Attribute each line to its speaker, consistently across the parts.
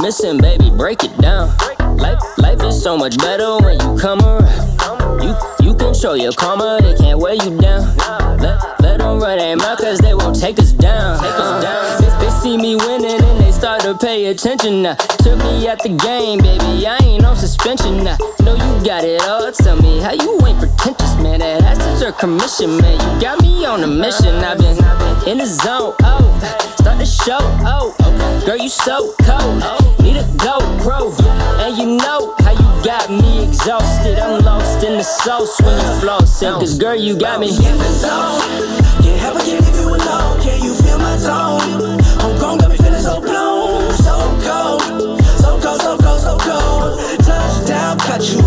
Speaker 1: missing, baby, break it down. Life, life is so much better when you come around. You, you control your karma, they can't weigh you down. Let, let them run their mouth, cause they won't take us down. Take us down. They, they see me winning and they start to pay attention now. Took me at the game, baby, I ain't on suspension now. Know you got it all, tell me how you ain't pretentious, man. That assets your commission, man. You got me on a mission, I've been in the zone, oh. Start the show, oh. Girl, you so cold, oh. Need a GoPro. And you know how you got me exhausted. I'm lost in the sauce when you flossing. Cause girl, you got me
Speaker 2: in the zone. Can't help but leave you alone. Can you feel my tone? Homegrown got me feeling so blown, so cold, so cold, so cold, so cold. Touchdown, cut you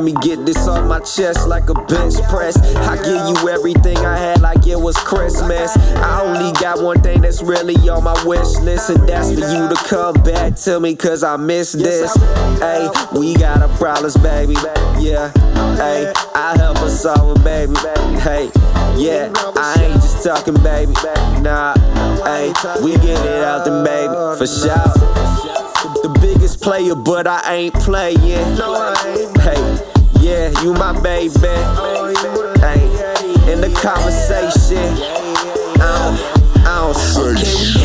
Speaker 3: Let me get this off my chest like a bench press. I give you everything I had like it was Christmas. I only got one thing that's really on my wish list, and that's for you to come back to me, cause I miss this. Hey, we got our problems, baby. Yeah, hey, I help us solve it, baby. Hey, yeah, I ain't just talking, baby. Nah, hey, we get it out the baby, for sure. The biggest player, but I ain't playing. Hey, yeah, you my baby. Hey, in the conversation, uh, I don't, I don't. Okay,